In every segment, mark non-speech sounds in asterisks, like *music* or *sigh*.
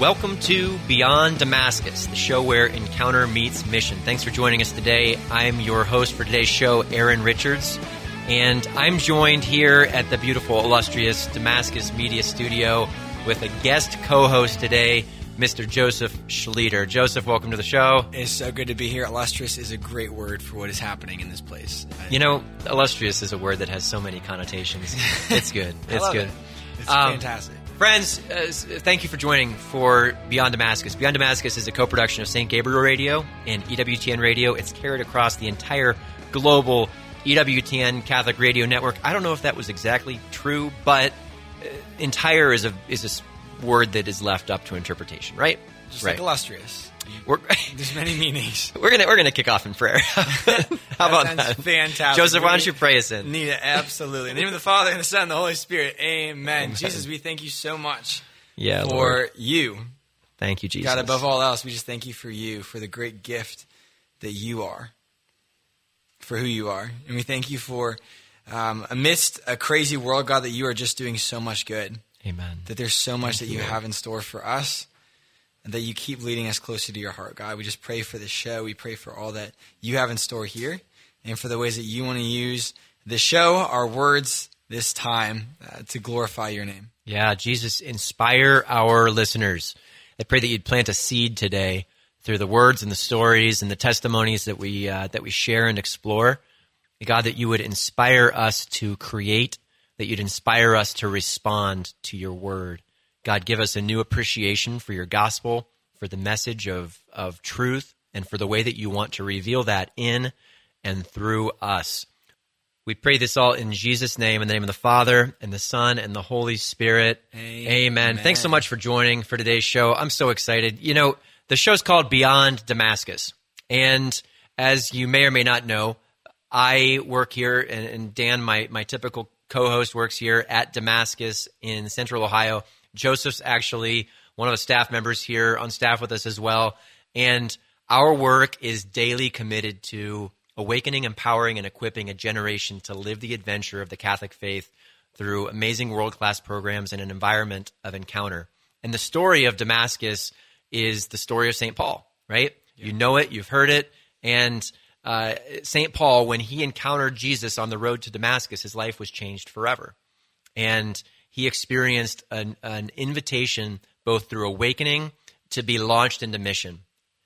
Welcome to Beyond Damascus, the show where encounter meets mission. Thanks for joining us today. I'm your host for today's show, Aaron Richards, and I'm joined here at the beautiful, illustrious Damascus Media Studio with a guest co host today, Mr. Joseph Schleter. Joseph, welcome to the show. It's so good to be here. Illustrious is a great word for what is happening in this place. You know, illustrious is a word that has so many connotations. *laughs* It's good. It's good. It. It's Um, fantastic. Friends, uh, thank you for joining for Beyond Damascus. Beyond Damascus is a co production of St. Gabriel Radio and EWTN Radio. It's carried across the entire global EWTN Catholic Radio network. I don't know if that was exactly true, but uh, entire is a, is a word that is left up to interpretation, right? Just right. like illustrious. We're, *laughs* There's many meanings. *laughs* we're gonna we're gonna kick off in prayer. *laughs* How about sounds that? fantastic. Joseph, why don't you pray us in? It absolutely. In the name of the Father and the Son and the Holy Spirit. Amen. Jesus, we thank you so much Yeah, for Lord. you. Thank you, Jesus. God, above all else, we just thank you for you, for the great gift that you are, for who you are. And we thank you for, um, amidst a crazy world, God, that you are just doing so much good. Amen. that there's so much that you have in store for us and that you keep leading us closer to your heart, God. We just pray for this show. We pray for all that you have in store here and for the ways that you want to use the show, our words this time uh, to glorify your name. Yeah, Jesus, inspire our listeners. I pray that you'd plant a seed today through the words and the stories and the testimonies that we uh, that we share and explore. God, that you would inspire us to create, that you'd inspire us to respond to your word. God, give us a new appreciation for your gospel, for the message of, of truth, and for the way that you want to reveal that in and through us. We pray this all in Jesus' name, in the name of the Father, and the Son, and the Holy Spirit. Amen. Thanks so much for joining for today's show. I'm so excited. You know, the show's called Beyond Damascus. And as you may or may not know, I work here, and, and Dan, my, my typical co host, works here at Damascus in central Ohio. Joseph's actually one of the staff members here on staff with us as well. And our work is daily committed to awakening, empowering, and equipping a generation to live the adventure of the Catholic faith through amazing world class programs and an environment of encounter. And the story of Damascus is the story of St. Paul, right? You know it, you've heard it. And uh, St. Paul, when he encountered Jesus on the road to Damascus, his life was changed forever. And he experienced an, an invitation both through awakening to be launched into mission.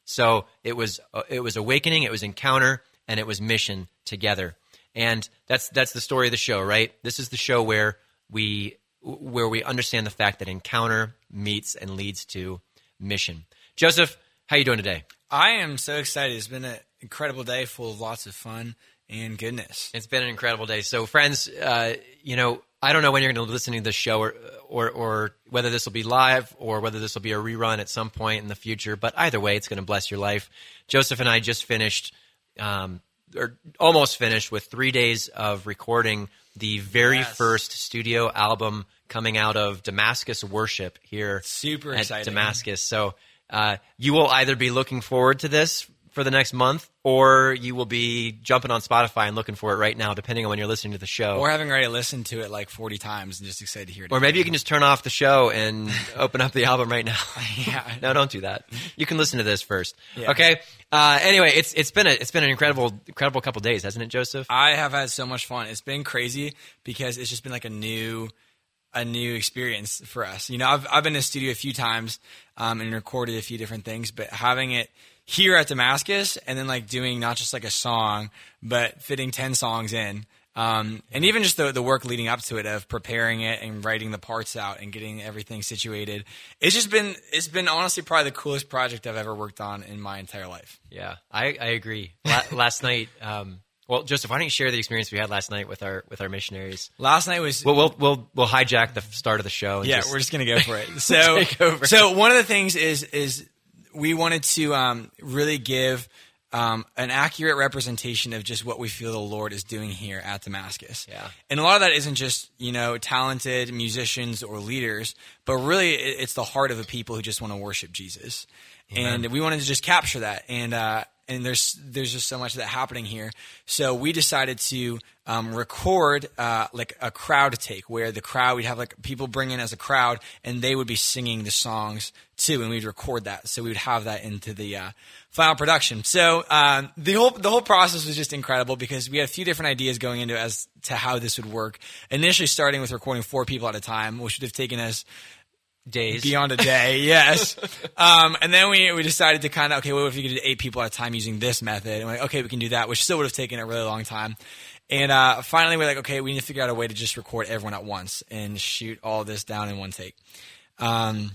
So it was uh, it was awakening, it was encounter, and it was mission together. And that's that's the story of the show, right? This is the show where we where we understand the fact that encounter meets and leads to mission. Joseph, how you doing today? I am so excited. It's been an incredible day full of lots of fun and goodness. It's been an incredible day. So, friends, uh, you know, I don't know when you're going to listen to this show, or, or or whether this will be live or whether this will be a rerun at some point in the future. But either way, it's going to bless your life. Joseph and I just finished, um, or almost finished, with three days of recording the very Yes. first studio album coming out of Damascus Worship here Super exciting. Damascus. So uh, you will either be looking forward to this for the next month, or you will be jumping on Spotify and looking for it right now, depending on when you're listening to the show. Or having already listened to it like 40 times and just excited to hear it. Or maybe you can just turn off the show and *laughs* open up the album right now. *laughs* Yeah. *laughs* no, don't do that. You can listen to this first. Yeah. Okay. Uh, anyway, it's it's been a it's been an incredible incredible couple days, hasn't it, Joseph? I have had so much fun. It's been crazy because it's just been like a new, a new experience for us. You know, I've I've been in the studio a few times um, and recorded a few different things, but having it here at Damascus and then like doing not just like a song, but fitting ten songs in. Um, and even just the, the work leading up to it of preparing it and writing the parts out and getting everything situated. It's just been, it's been honestly probably the coolest project I've ever worked on in my entire life. Yeah, I, I agree. La- *laughs* last night, um, well, Joseph, why don't you share the experience we had last night with our with our missionaries? Last night was We'll we'll we'll, we'll hijack the start of the show. And yeah, just- we're just gonna go for it. *laughs* So, so one of the things is is we wanted to um, really give um, an accurate representation of just what we feel the Lord is doing here at Damascus. Yeah. and a lot of that isn't just you know talented musicians or leaders, but really it's the heart of the people who just want to worship Jesus. And we wanted to just capture that, and uh, and there's there's just so much of that happening here. So we decided to um, record uh, like a crowd take where the crowd we'd have like people bring in as a crowd and they would be singing the songs too, and we'd record that. So we would have that into the uh, final production. So um, the whole the whole process was just incredible because we had a few different ideas going into as to how this would work. Initially, starting with recording four people at a time, which would have taken us Days. beyond a day. *laughs* yes. Um, and then we, we decided to kind of, okay, what if we could do eight people at a time using this method? And we're like, okay, we can do that, which still would have taken a really long time. And uh, finally, we're like, okay, we need to figure out a way to just record everyone at once and shoot all this down in one take. Um,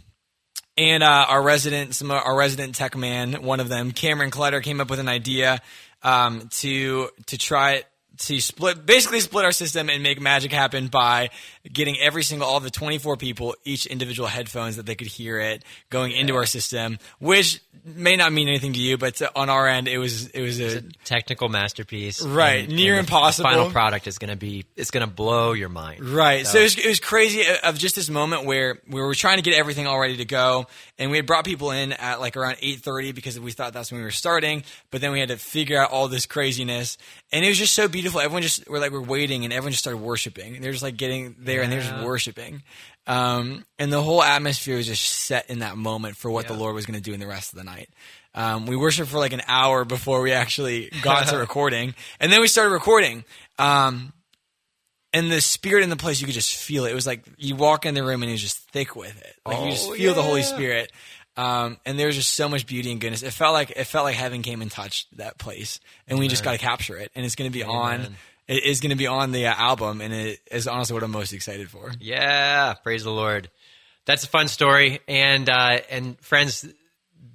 and uh, our resident, some of our resident tech man, one of them, Cameron Clutter, came up with an idea um, to to try to split basically split our system and make magic happen by getting every single all the 24 people each individual headphones that they could hear it going into our system which may not mean anything to you but on our end it was it was a, Technical masterpiece. Right, near the impossible. final product is going to be, it's going to blow your mind. Right. So, it, was, it was crazy uh, of just this moment where we were trying to get everything all ready to go, and we had brought people in at like around eight thirty because we thought that's when we were starting. But then we had to figure out all this craziness, and it was just so beautiful. Everyone just were like we're waiting, and everyone just started worshiping. And they're just like getting there, and they're just worshiping. Um, and the whole atmosphere was just set in that moment for what the Lord was going to do in the rest of the night. Um, we worshiped for like an hour before we actually got to *laughs* recording, and then we started recording. Um, and the spirit in the place, you could just feel it. It was like you walk in the room and it was just thick with it. Like you just Oh, feel the Holy. Spirit. Um, and there was just so much beauty and goodness. It felt like it felt like heaven came and touched that place, and we just got to capture it. And it's going to be on. It is going to be on the uh, album, and it is honestly what I'm most excited for. Yeah, praise the Lord. That's a fun story, and uh, and friends,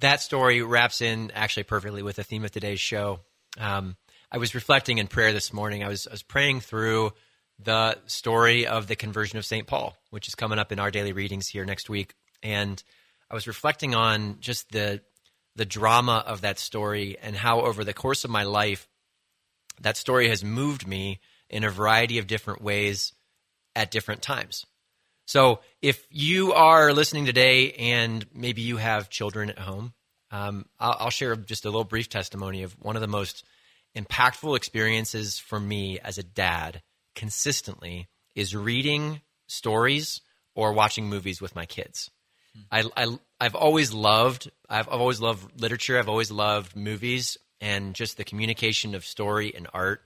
that story wraps in actually perfectly with the theme of today's show. Um, I was reflecting in prayer this morning. I was I was praying through the story of the conversion of Saint Paul, which is coming up in our daily readings here next week, and I was reflecting on just the the drama of that story and how over the course of my life that story has moved me in a variety of different ways at different times. So if you are listening today and maybe you have children at home, um, I'll, I'll share just a little brief testimony of one of the most impactful experiences for me as a dad consistently is reading stories or watching movies with my kids. I, I, I've always loved, I've, I've always loved literature. I've always loved movies and just the communication of story and art.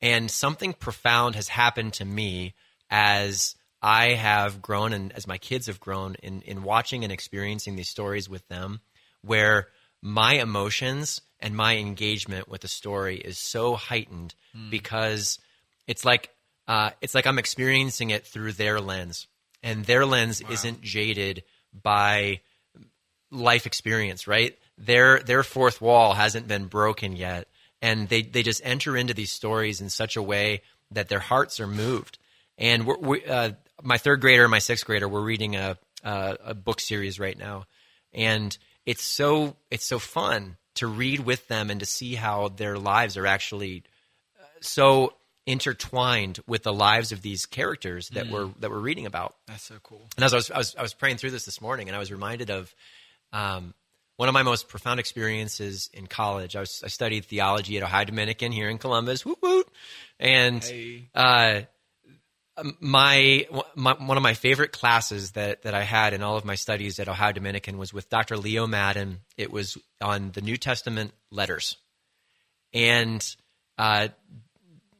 And something profound has happened to me as I have grown and as my kids have grown in, in watching and experiencing these stories with them, where my emotions and my engagement with the story is so heightened because it's like uh, it's like I'm experiencing it through their lens, and their lens isn't jaded by life experience, right? Their their fourth wall hasn't been broken yet, and they they just enter into these stories in such a way that their hearts are moved. And we're, we, uh, my third grader and my sixth grader, we're reading a, a a book series right now, and it's so it's so fun to read with them and to see how their lives are actually uh, so intertwined with the lives of these characters that we're that we're reading about. That's so cool. And as I was, I was, I was praying through this this morning, and I was reminded of um, one of my most profound experiences in college. I was, I studied theology at Ohio Dominican here in Columbus, woot woot, and Hey. uh, my, my one of my favorite classes that that I had in all of my studies at Ohio Dominican was with Dr. Leo Madden. It was on the New Testament letters, and uh,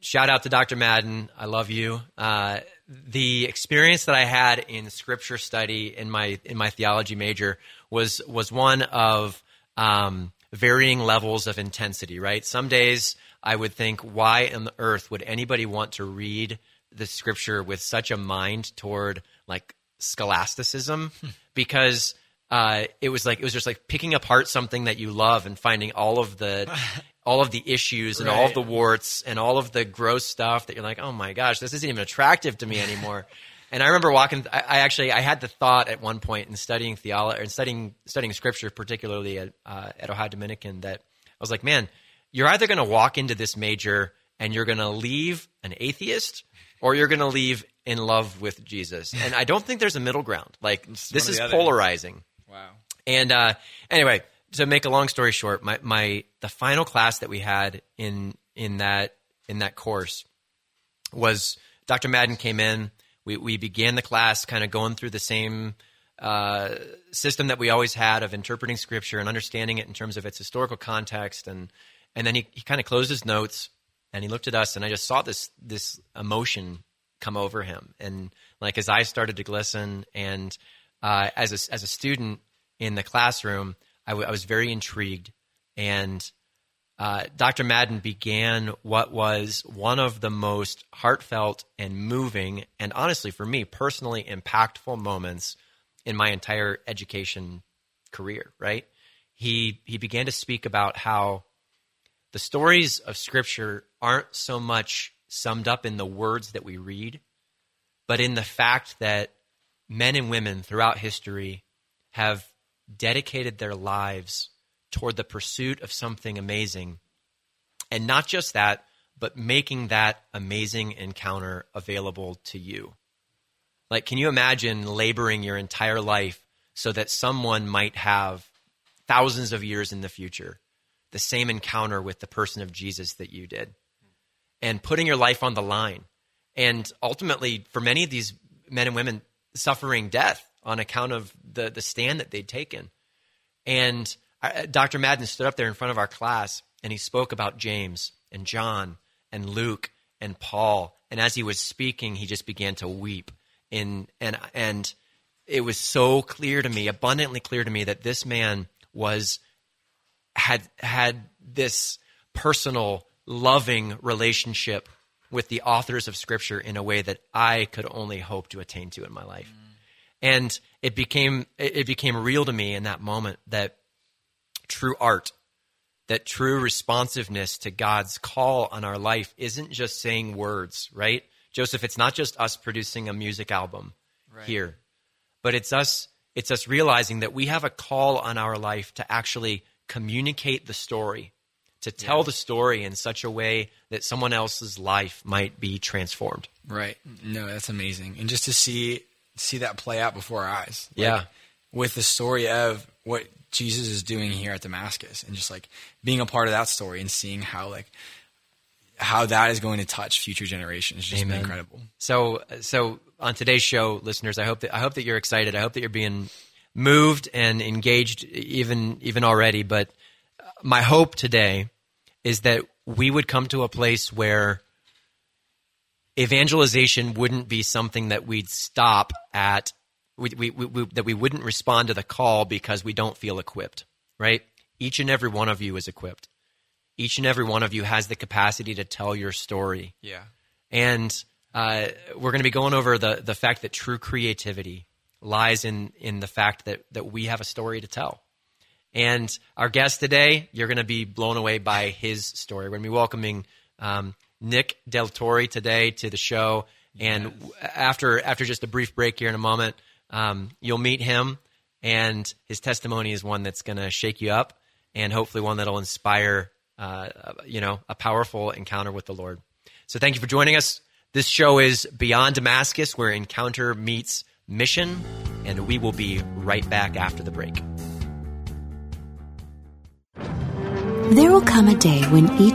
shout out to Dr. Madden. I love you. Uh, the experience that I had in scripture study in my in my theology major was was one of um, varying levels of intensity. Right. Some days I would think, why on the earth would anybody want to read the scripture with such a mind toward like scholasticism? because uh, it was like it was just like picking apart something that you love and finding all of the *laughs* all of the issues and all of the warts and all of the gross stuff that you're like, oh my gosh, this isn't even attractive to me anymore. *laughs* and I remember walking. I, I actually I had the thought at one point in studying theology and studying studying scripture, particularly at uh, at Ohio Dominican, that I was like, man, you're either going to walk into this major and you're going to leave an atheist, or you're going to leave in love with Jesus. And I don't think there's a middle ground. Like this is polarizing. Wow. And uh, anyway, to make a long story short, my, my the final class that we had in in that in that course was Dr. Madden came in. We we began the class kind of going through the same uh, system that we always had of interpreting scripture and understanding it in terms of its historical context and and then he, he kind of closed his notes and he looked at us and I just saw this this emotion come over him and like his eyes started to glisten and uh, as a, as a student in the classroom I, w- I was very intrigued and uh, Dr. Madden began what was one of the most heartfelt and moving and honestly for me personally impactful moments in my entire education career right he he began to speak about how the stories of Scripture aren't so much summed up in the words that we read, but in the fact that men and women throughout history have dedicated their lives toward the pursuit of something amazing. And not just that, but making that amazing encounter available to you. Like, can you imagine laboring your entire life so that someone might have thousands of years in the future the same encounter with the person of Jesus that you did and putting your life on the line. And ultimately, for many of these men and women, suffering death on account of the, the stand that they'd taken. And Dr. Madden stood up there in front of our class and he spoke about James and John and Luke and Paul. And as he was speaking, he just began to weep. In, and, and it was so clear to me, abundantly clear to me, that this man was had had this personal, loving relationship with the authors of Scripture in a way that I could only hope to attain to in my life. Mm. And it became it became real to me in that moment that true art, that true responsiveness to God's call on our life isn't just saying words, right? Joseph, it's not just us producing a music album right. here, but it's us it's us realizing that we have a call on our life to actually communicate the story, to tell yeah. the story in such a way that someone else's life might be transformed. Right. No, that's amazing. And just to see see that play out before our eyes. Like, yeah. With the story of what Jesus is doing here at Damascus and just like being a part of that story and seeing how like how that is going to touch future generations just Amen. incredible. So so on today's show, listeners, I hope that I hope that you're excited. I hope that you're being moved and engaged even even already. But my hope today is that we would come to a place where evangelization wouldn't be something that we'd stop at we, we, we, that we wouldn't respond to the call because we don't feel equipped right each and every one of you is equipped each and every one of you has the capacity to tell your story yeah and uh, we're going to be going over the the fact that true creativity lies in in the fact that that we have a story to tell. And our guest today, you're going to be blown away by his story. We're going to be welcoming um, Nick De La Torre today to the show. And yes. after after just a brief break here in a moment, um, you'll meet him, and his testimony is one that's going to shake you up, and hopefully one that'll inspire, uh, you know, a powerful encounter with the Lord. So thank you for joining us. This show is Beyond Damascus, where encounter meets mission, and we will be right back after the break. There will come a day when each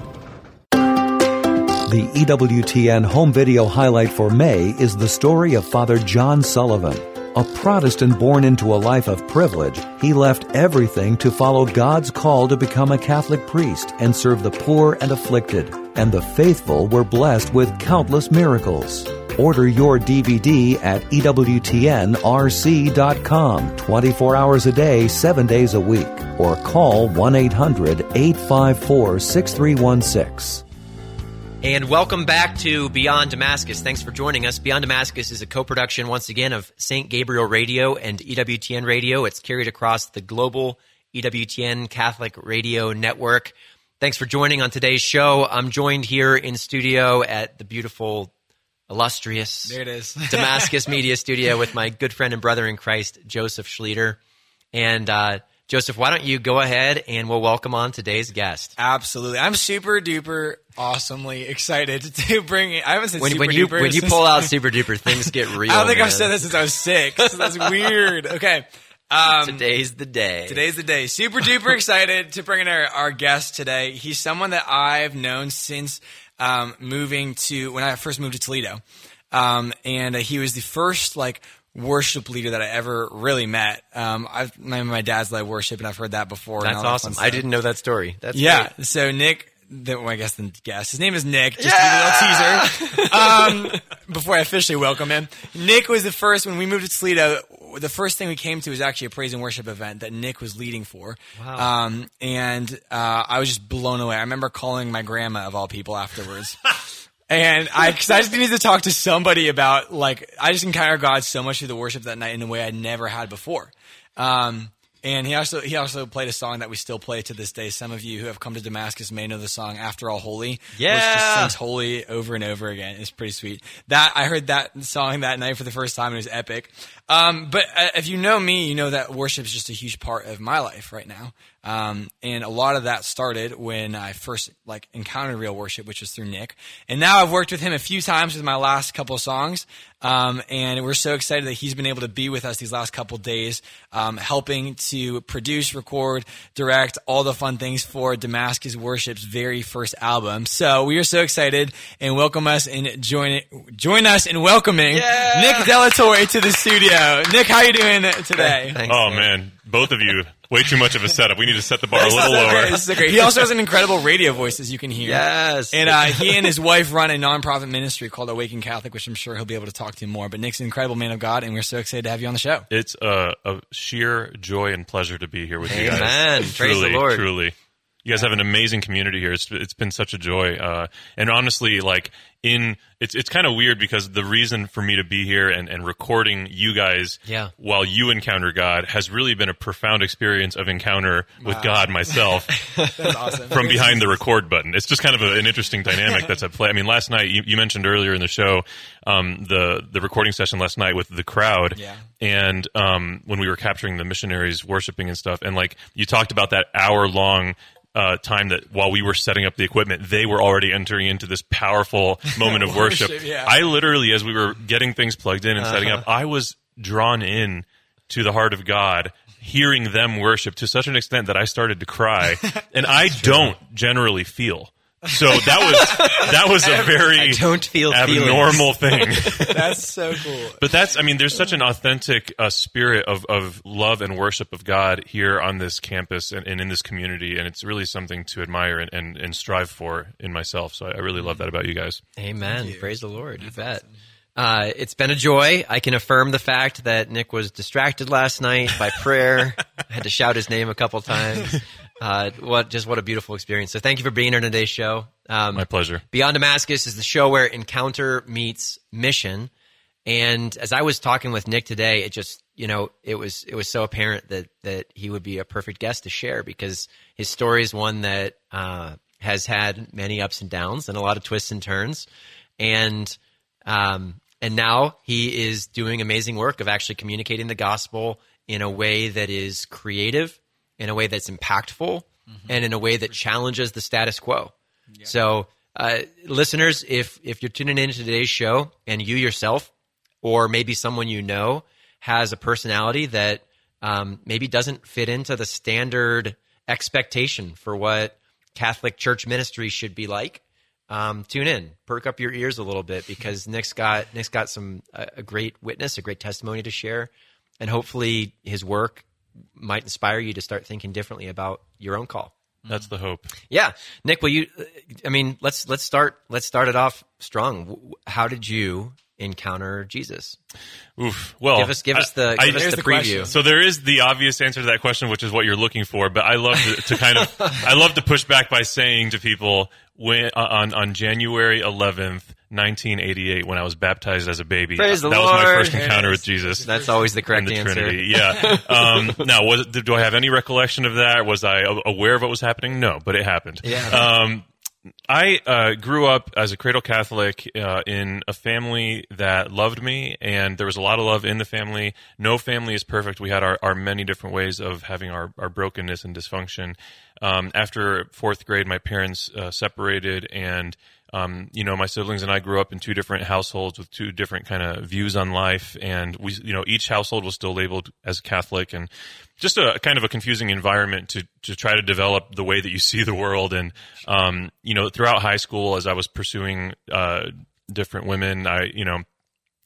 The EWTN home video highlight for May is the story of Father John Sullivan. A Protestant born into a life of privilege, he left everything to follow God's call to become a Catholic priest and serve the poor and afflicted. And the faithful were blessed with countless miracles. Order your DVD at EWTNRC.com 24 hours a day, 7 days a week, or call 1 800 854 6316. And welcome back to Beyond Damascus. Thanks for joining us. Beyond Damascus is a co production, once again, of St. Gabriel Radio and EWTN Radio. It's carried across the global EWTN Catholic Radio Network. Thanks for joining on today's show. I'm joined here in studio at the beautiful, illustrious There it is. *laughs* Damascus Media Studio with my good friend and brother in Christ, Joseph Schlueter. And uh, Joseph, why don't you go ahead and we'll welcome on today's guest. Absolutely. I'm super duper awesomely excited *laughs* to bring I haven't said When, super when you duper when you pull out *laughs* super duper, things get real. I don't think man. I've said this since I was six. So that's weird. *laughs* Okay. Um, Today's the day. Today's the day. Super duper excited to bring in our, our guest today. He's someone that I've known since um, moving to when I first moved to Toledo, um, and uh, he was the first like worship leader that I ever really met. Um, I've my, my dad's led worship, and I've heard that before. That's all that awesome. I didn't know that story. That's Yeah. great. So Nick, the, well, I guess the guest, his name is Nick. Just you a little teaser. *laughs* Um, before I officially welcome him, Nick was the first when we moved to Toledo. The first thing we came to was actually a praise and worship event that Nick was leading for. Wow. Um, and uh, I was just blown away. I remember calling my grandma of all people afterwards. *laughs* And I, cause I just needed to talk to somebody about like I just encountered God so much through the worship that night in a way I never had before. Um, and he also he also played a song that we still play to this day. Some of you who have come to Damascus may know the song "After All Holy," which Yeah. just sings "Holy" over and over again. It's pretty sweet. That I heard that song that night for the first time. and It was epic. Um, but uh, if you know me, you know that worship is just a huge part of my life right now. Um, and a lot of that started when I first like encountered real worship, which was through Nick. And now I've worked with him a few times with my last couple songs. Um, and we're so excited that he's been able to be with us these last couple days, um, helping to produce, record, direct all the fun things for Damascus Worship's very first album. So we are so excited and welcome us and join join us in welcoming Yeah. Nick De La Torre to the studio. Nick, how you doing today? Thanks, Oh Nick. man, both of you, way too much of a setup. We need to set the bar a little So great. lower. This is great. He also has an incredible radio voice, as you can hear. Yes. And uh, he and his wife run a nonprofit ministry called Awaken Catholic, which I'm sure he'll be able to talk to you more. But Nick's an incredible man of God, and we're so excited to have you on the show. It's a, a sheer joy and pleasure to be here with you guys. Amen. Praise Truly, the Lord. Truly. You guys have an amazing community here. It's it's been such a joy. Uh, and honestly, like in it's it's kind of weird because the reason for me to be here and, and recording you guys Yeah. while you encounter God has really been a profound experience of encounter with God myself. *laughs* That's awesome. from behind the record button. It's just kind of a, an interesting dynamic that's at play. I mean, last night you, you mentioned earlier in the show um, the the recording session last night with the crowd, Yeah. and um, when we were capturing the missionaries worshiping and stuff, and like you talked about that hour long. Uh, time that while we were setting up the equipment, they were already entering into this powerful *laughs* moment of worship. Worship, yeah. I literally, as we were getting things plugged in and setting up, I was drawn in to the heart of God, hearing them worship to such an extent that I started to cry. *laughs* and I don't generally feel. So that was that was a *laughs* very I don't feel abnormal *laughs* thing. That's so cool. but that's I mean there's such an authentic uh, spirit of, of love and worship of God here on this campus and, and in this community and it's really something to admire and, and, and strive for in myself. So I, I really love that about you guys. Amen. Praise the Lord. You bet. Uh, it's been a joy. I can affirm the fact that Nick was distracted last night by prayer. *laughs* I had to shout his name a couple times. Uh, what just what a beautiful experience. So thank you for being here on today's show. Um, My pleasure. Beyond Damascus is the show where encounter meets mission. And as I was talking with Nick today, it just you know it was it was so apparent that that he would be a perfect guest to share because his story is one that uh, has had many ups and downs and a lot of twists and turns, and um, and now he is doing amazing work of actually communicating the gospel in a way that is creative, in a way that's impactful, and in a way that challenges the status quo. So, uh, listeners, if if you're tuning in to today's show and you yourself, or maybe someone you know, has a personality that um, maybe doesn't fit into the standard expectation for what Catholic church ministry should be like, um, tune in, perk up your ears a little bit because *laughs* Nick's got Nick's got some a, a great witness, a great testimony to share, and hopefully his work might inspire you to start thinking differently about your own call. That's the hope. Yeah, Nick. Will you? I mean, let's let's start let's start it off strong. How did you encounter Jesus? Oof. Well, Give us give us the I- give us Here's the the question. preview. So there is the obvious answer to that question, which is what you're looking for. But I love to, to kind of, *laughs* I love to push back by saying to people when uh, on on January 11th, 1988 when I was baptized as a baby. Praise the that was my first encounter with Jesus. That's always the and correct the answer. Trinity. Yeah. *laughs* Um, now, was it, do I have any recollection of that? Was I aware of what was happening? No, but it happened. Yeah. Um, I uh, grew up as a cradle Catholic uh, in a family that loved me, and there was a lot of love in the family. No family is perfect. We had our, our many different ways of having our, our brokenness and dysfunction. Um, after fourth grade, my parents uh, separated, and um, you know, my siblings and I grew up in two different households with two different kind of views on life, and we, you know, each household was still labeled as Catholic, and just a kind of a confusing environment to to try to develop the way that you see the world. And um, you know, throughout high school, as I was pursuing uh, different women, I you know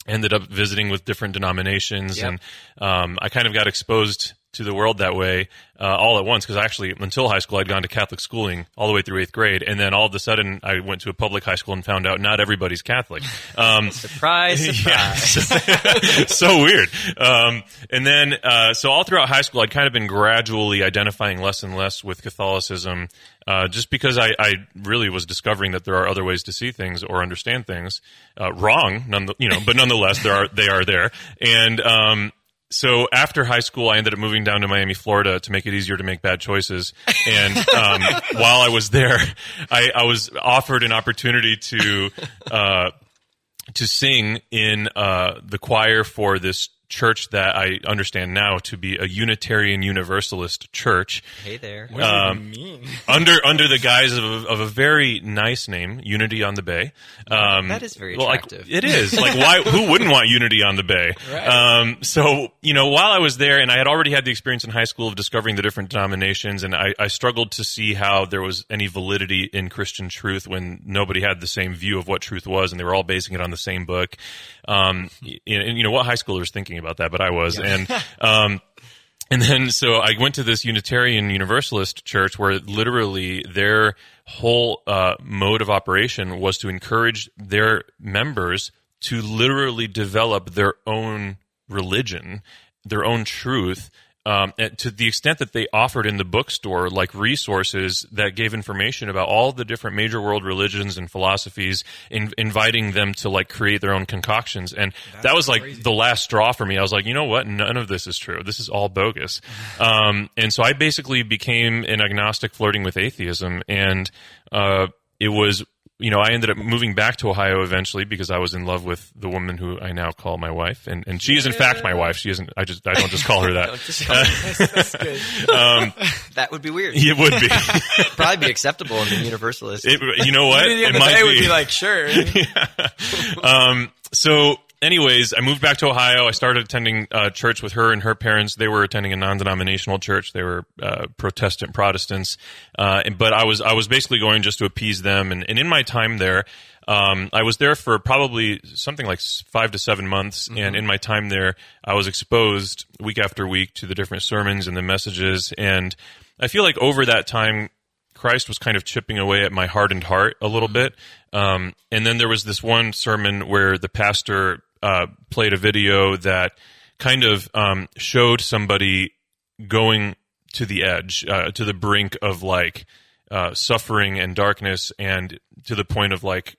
ended up visiting with different denominations, Yep. and um, I kind of got exposed to the world that way uh, all at once because actually until high school I'd gone to Catholic schooling all the way through eighth grade and then all of a sudden I went to a public high school and found out not everybody's Catholic. Um, *laughs* Surprise, *laughs* surprise. *laughs* so weird. Um, and then, uh, so all throughout high school, I'd kind of been gradually identifying less and less with Catholicism, uh, just because I, I really was discovering that there are other ways to see things or understand things, uh, wrong, none, you know, but nonetheless, there are, they are there. And, um, so after high school, I ended up moving down to Miami, Florida to make it easier to make bad choices. And um, *laughs* while I was there, I, I was offered an opportunity to uh, to sing in uh, the choir for this church that I understand now to be a Unitarian Universalist church hey there. What does it even mean? *laughs* under under the guise of a, of a very nice name, Unity on the Bay. Um, That is very well, like, attractive. it is like why? *laughs* Who wouldn't want Unity on the Bay? Um, so you know, while I was there, and I had already had the experience in high school of discovering the different denominations, and I, I struggled to see how there was any validity in Christian truth when nobody had the same view of what truth was, and they were all basing it on the same book. Um, and, and you know what high schoolers thinking about that, but I was, and um, and then so I went to this Unitarian Universalist church where literally their whole uh, mode of operation was to encourage their members to literally develop their own religion, their own truth. Um, to the extent that they offered in the bookstore like resources that gave information about all the different major world religions and philosophies, in, inviting them to like create their own concoctions, and that was like the last straw for me. I was like, you know what? None of this is true. This is all bogus. *laughs* Um, and so I basically became an agnostic flirting with atheism, and uh, it was you know, I ended up moving back to Ohio eventually because I was in love with the woman who I now call my wife, and, and she is in fact my wife. She isn't. I just I don't just call her that. *laughs* *laughs* That's good. That would be weird. *laughs* it would be. Probably be acceptable in the Universalist. It, you know what? At the end It of the might day, be. would be like, sure. um, so, anyways, I moved back to Ohio. I started attending uh, church with her and her parents. They were attending a non-denominational church. They were uh, Protestant Protestants, uh, and- but I was I was basically going just to appease them. And, and in my time there, um, I was there for probably something like five to seven months. And in my time there, I was exposed week after week to the different sermons and the messages. And I feel like over that time, Christ was kind of chipping away at my hardened heart a little bit. Um, and then there was this one sermon where the pastor uh, played a video that kind of um, showed somebody going to the edge, uh, to the brink of like uh, suffering and darkness, and to the point of like,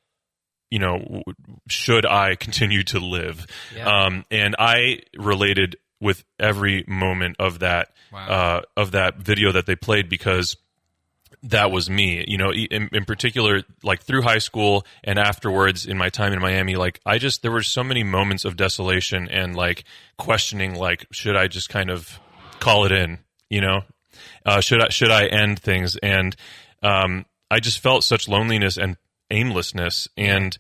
you know, should I continue to live? Yeah. Um, and I related with every moment of that uh, of that video that they played because that was me you know in, in particular like through high school and afterwards in my time in miami like i just there were so many moments of desolation and like questioning like should i just kind of call it in you know? Uh, should i should i end things? And um, i just felt such loneliness and aimlessness. And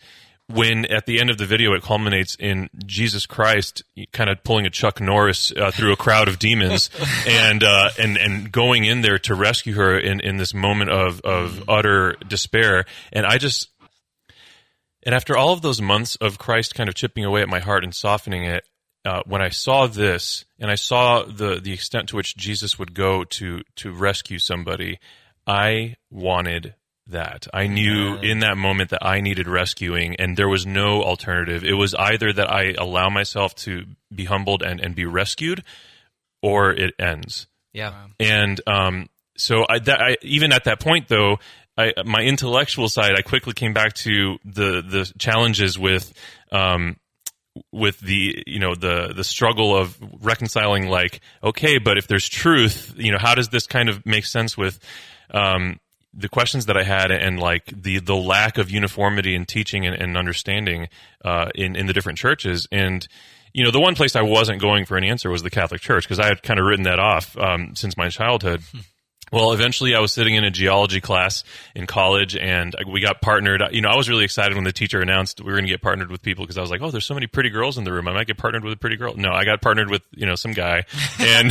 when at the end of the video it culminates in Jesus Christ kind of pulling a Chuck Norris uh, through a crowd of demons *laughs* and uh, and and going in there to rescue her in, in this moment of of utter despair. And I just and after all of those months of Christ kind of chipping away at my heart and softening it uh, when I saw this and I saw the the extent to which Jesus would go to to rescue somebody I wanted that. I knew in that moment that I needed rescuing and there was no alternative. It was either that I allow myself to be humbled and, and be rescued or it ends. yeah. And um, so I, that, I, even at that point, though, I, my intellectual side, I quickly came back to the the challenges with um, with the you know the the struggle of reconciling like okay but if there's truth you know how does this kind of make sense with um, the questions that I had and like the the lack of uniformity in teaching and, and understanding uh, in in the different churches and you know the one place I wasn't going for an answer was the Catholic Church because I had kind of written that off um, since my childhood. Well, eventually I was sitting in a geology class in college and we got partnered. You know, I was really excited when the teacher announced we were going to get partnered with people because I was like, oh, there's so many pretty girls in the room. I might get partnered with a pretty girl. No, I got partnered with, you know, some guy. *laughs* And,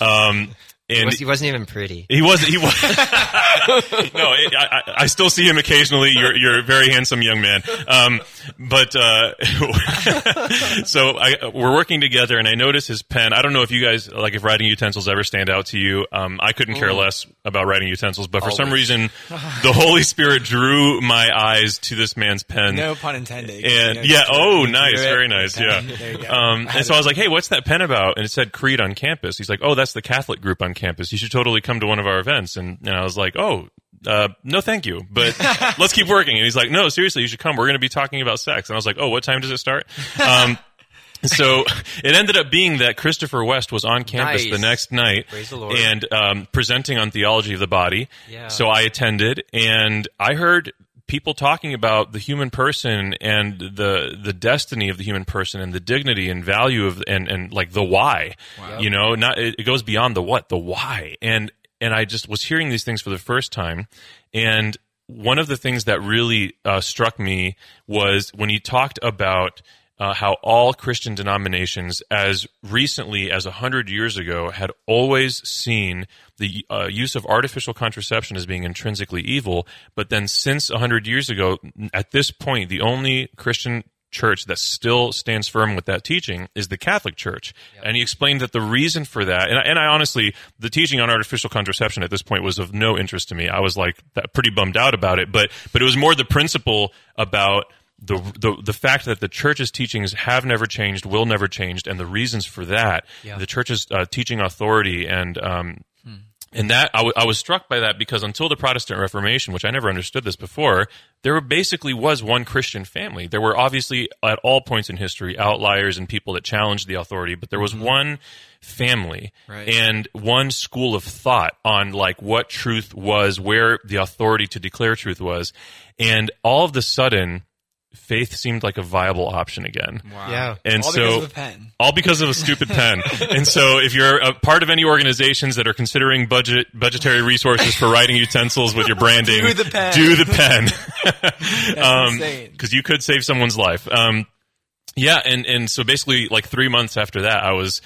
um, He, and was, he wasn't even pretty. he wasn't. He was. *laughs* no, I, I, I still see him occasionally. You're you're a very handsome young man. Um, but uh, *laughs* so I, we're working together, and I notice his pen. I don't know if you guys like if writing utensils ever stand out to you. Um, I couldn't care less about writing utensils, but for some reason, *laughs* the Holy Spirit drew my eyes to this man's pen. No pun intended. And You know, yeah, oh, nice, very nice, yeah. There you go. Um, and so I was like, "Hey, what's that pen about?" And it said Creed on campus. He's like, "Oh, that's the Catholic group on campus. You should totally come to one of our events." And, and I was like, "Oh, uh, no, thank you, but *laughs* let's keep working." And he's like, "No, seriously, you should come. We're going to be talking about sex." And I was like, "Oh, what time does it start?" Um, *laughs* so it ended up being that Christopher West was on campus Nice. the next night the and um, presenting on theology of the body. Yeah. So I attended, and I heard people talking about the human person and the the destiny of the human person and the dignity and value of and and like the why. You know, not it, it goes beyond the what, the why. And and I just was hearing these things for the first time, and one of the things that really uh, struck me was when he talked about uh, how all Christian denominations, as recently as a hundred years ago, had always seen the uh, use of artificial contraception as being intrinsically evil. But then, since a hundred years ago, at this point, the only Christian church that still stands firm with that teaching is the Catholic Church. And he explained that the reason for that, and I, and I honestly, the teaching on artificial contraception at this point was of no interest to me. I was like that, pretty bummed out about it, but but it was more the principle about the, the the fact that the church's teachings have never changed, will never change, and the reasons for that, Yeah. the church's uh, teaching authority, and um, and that I, w- I was struck by that because until the Protestant Reformation, which I never understood this before, there basically was one Christian family. There were obviously at all points in history outliers and people that challenged the authority, but there was one family Right. and one school of thought on like what truth was, where the authority to declare truth was, and all of the sudden, faith seemed like a viable option again. Wow. Yeah. And All so because of a pen. all because of a stupid pen. *laughs* and so if you're a part of any organizations that are considering budget budgetary resources for writing utensils with your *laughs* branding, Do the pen. Do the pen. *laughs* um, cuz you could save someone's life. Um, yeah, and and so basically like 3 months after that I was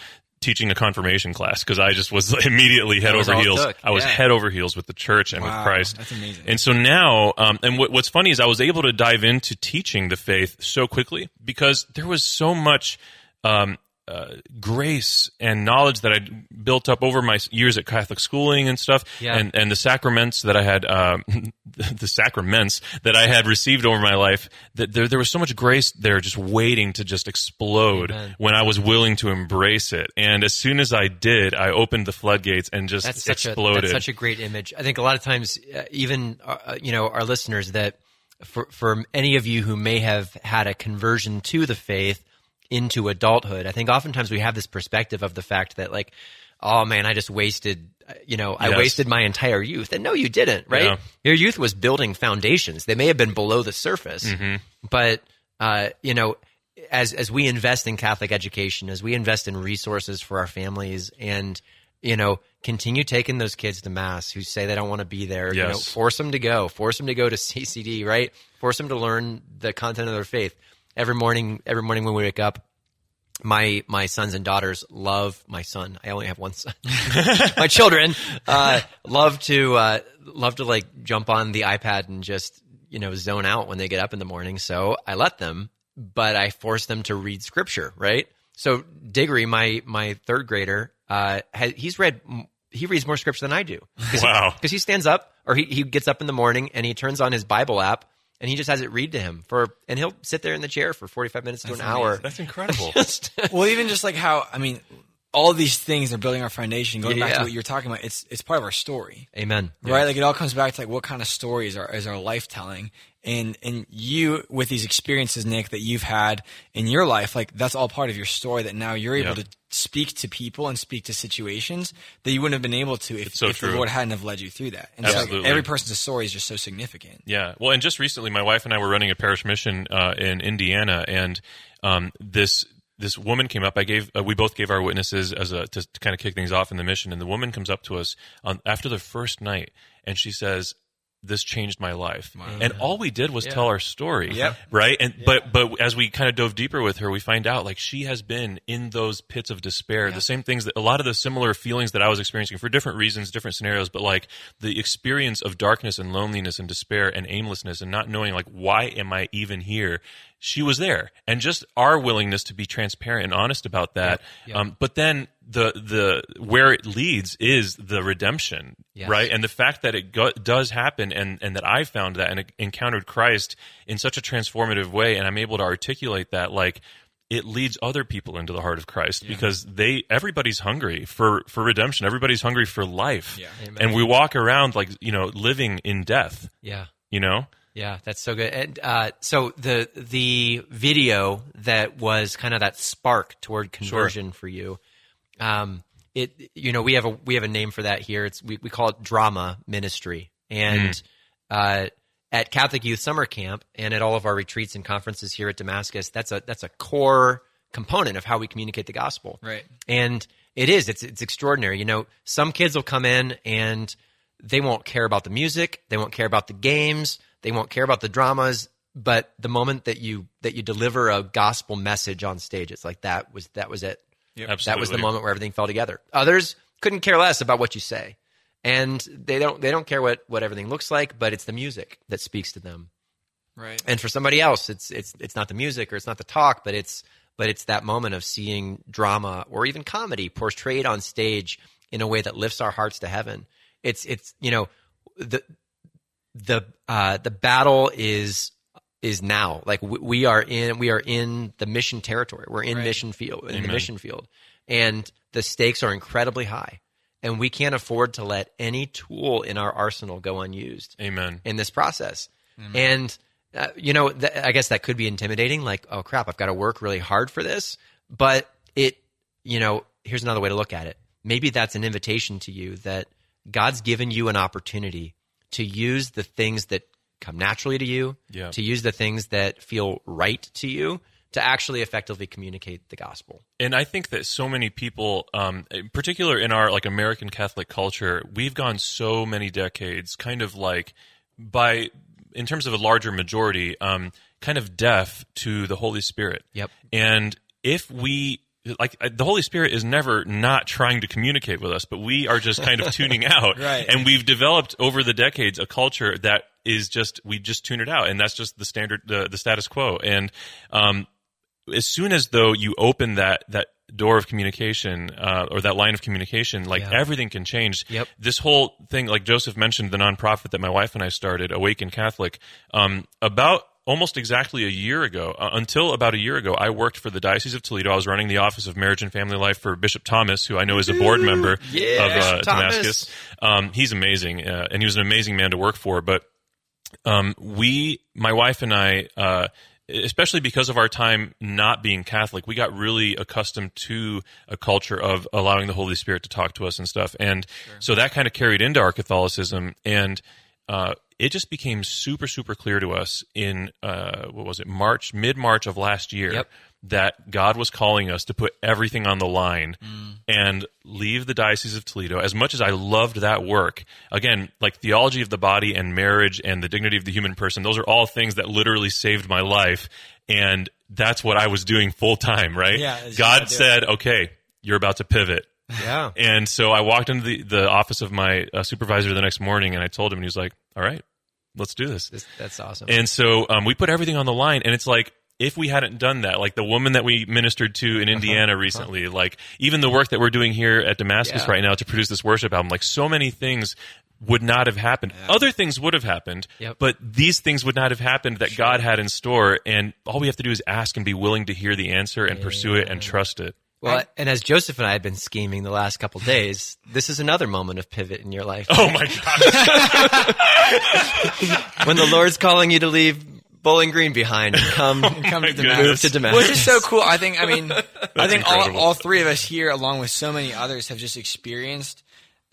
teaching a confirmation class because I just was *laughs* immediately head was over heels. took, I was yeah. head over heels with the church and with Christ. that's amazing. And so now, um, and what, what's funny is I was able to dive into teaching the faith so quickly because there was so much um, uh, grace and knowledge that I built up over my years at Catholic schooling and stuff, Yeah. and and the sacraments that I had, um, *laughs* the sacraments that I had received over my life. That there there was so much grace there, just waiting to just explode Amen. when I was willing to embrace it. And as soon as I did, I opened the floodgates and just that's such exploded. a that's such a great image. I think a lot of times, uh, even uh, you know, our listeners that for for any of you who may have had a conversion to the faith into adulthood, I think oftentimes we have this perspective of the fact that like, oh man, I just wasted. You know, I wasted my entire youth, and no, you didn't. Right? Yeah. Your youth was building foundations. They may have been below the surface, Mm-hmm. but uh, you know, as as we invest in Catholic education, as we invest in resources for our families, and you know, continue taking those kids to mass who say they don't want to be there. You know, force them to go. Force them to go to *laughs* CCD. Right? Force them to learn the content of their faith every morning. Every morning when we wake up, my my sons and daughters love my son. I only have one son. *laughs* my children uh, love to uh, love to like jump on the iPad and just you know zone out when they get up in the morning. So I let them, but I force them to read scripture. Right. So Diggory, my my third grader, uh, ha he's read he reads more scripture than I do. Wow. Because he stands up or he, he gets up in the morning and he turns on his Bible app and he just has it read to him for and he'll sit there in the chair for 45 minutes to an hour. That's incredible. *laughs* Just- well, even just like how I mean, all these things are building our foundation. Going back Yeah. to what you're talking about, it's it's part of our story. Amen. right? Like it all comes back to like what kind of stories are is our life telling, and and you with these experiences, Nick, that you've had in your life, like that's all part of your story. That now you're able Yeah. to speak to people and speak to situations that you wouldn't have been able to if, so if the. Lord hadn't have led you through that. And so like, Absolutely. every person's story is just so significant. Yeah. Well, and just recently, my wife and I were running a parish mission uh, in Indiana, and um, this this woman came up. I gave uh, we both gave our witnesses as a to, to kind of kick things off in the mission, and the woman comes up to us on, after the first night, and she says. This changed my life, and all we did was tell our story, Yep. right? And but but as we kind of dove deeper with her, we find out like she has been in those pits of despair, the same things that a lot of the similar feelings that I was experiencing for different reasons, different scenarios, but like the experience of darkness and loneliness and despair and aimlessness and not knowing like why am I even here? She was there, and just our willingness to be transparent and honest about that. Um, but then the the where it leads is the redemption, Yes. right? And the fact that it go- does happen, and and that I found that and encountered Christ in such a transformative way, and I'm able to articulate that like it leads other people into the heart of Christ because they everybody's hungry for for redemption. Everybody's hungry for life, Yeah. and we walk around like you know living in death. Yeah. You know, Yeah, that's so good. And uh, so the the video that was kind of that spark toward conversion for you, um, it you know we have a we have a name for that here. It's we, we call it drama ministry, and uh, at Catholic Youth Summer Camp and at all of our retreats and conferences here at Damascus, that's a that's a core component of how we communicate the gospel. Right. And it is. It's it's extraordinary. You know, some kids will come in and they won't care about the music, they won't care about the games, they won't care about the dramas. But the moment that you that you deliver a gospel message on stage, it's like that was that was it. That was the moment where everything fell together. Others couldn't care less about what you say, and they don't they don't care what what everything looks like, but it's the music that speaks to them. Right. And for somebody else, it's it's it's not the music or it's not the talk, but it's but it's that moment of seeing drama or even comedy portrayed on stage in a way that lifts our hearts to heaven. It's it's you know the the uh, the battle is is now like we, we are in we are in the mission territory. We're in mission field in the mission field, and the stakes are incredibly high. And we can't afford to let any tool in our arsenal go unused Amen. in this process. And uh, you know, th- I guess that could be intimidating. Like, oh crap, I've got to work really hard for this. But it, you know, here's another way to look at it. Maybe that's an invitation to you that God's given you an opportunity to use the things that come naturally to you, Yeah. to use the things that feel right to you, to actually effectively communicate the gospel. and I think that so many people, um, in particular in our like American Catholic culture, we've gone so many decades, kind of like by in terms of a larger majority, um, kind of deaf to the Holy Spirit. Yep. And if we like uh, the Holy Spirit is never not trying to communicate with us, but we are just kind of tuning *laughs* out. Right. And we've developed over the decades a culture that is just we just tune it out, and that's just the standard, the, the status quo. And um, as soon as though you open that that door of communication uh, or that line of communication, like Yeah. everything can change. Yep. This whole thing, like Joseph mentioned, the nonprofit that my wife and I started, Awaken Catholic, um, about almost exactly a year ago, uh, until about a year ago, I worked for the Diocese of Toledo. I was running the Office of Marriage and Family Life for Bishop Thomas, who I know is a board member of uh, Damascus. Um, he's amazing, uh, and he was an amazing man to work for. But um, we, my wife and I, uh, especially because of our time not being Catholic, we got really accustomed to a culture of allowing the Holy Spirit to talk to us and stuff, and so that kind of carried into our Catholicism, and uh, it just became super, super clear to us in uh, what was it, March, mid March of last year. Yep. That God was calling us to put everything on the line and leave the Diocese of Toledo. As much as I loved that work, again, like theology of the body and marriage and the dignity of the human person, those are all things that literally saved my life. And that's what I was doing full time, right? Yeah, God said, okay, you're about to pivot. Yeah. *laughs* And so I walked into the, the office of my uh, supervisor the next morning and I told him, and he was like, all right, let's do this. This, that's awesome. And so um, we put everything on the line, and it's like if we hadn't done that, like the woman that we ministered to in Indiana recently, like even the work that we're doing here at Damascus Yeah. right now to produce this worship album, like so many things would not have happened. Other things would have happened, Yep. but these things would not have happened that God had in store. And all we have to do is ask and be willing to hear the answer and pursue it and trust it. Well, and as Joseph and I have been scheming the last couple days, this is another moment of pivot in your life. Oh my god! *laughs* when the Lord's calling you to leave Bowling Green behind and come, come to my Damascus. move to Damascus. Which is so cool. I think. I mean, I think all, all three of us here, along with so many others, have just experienced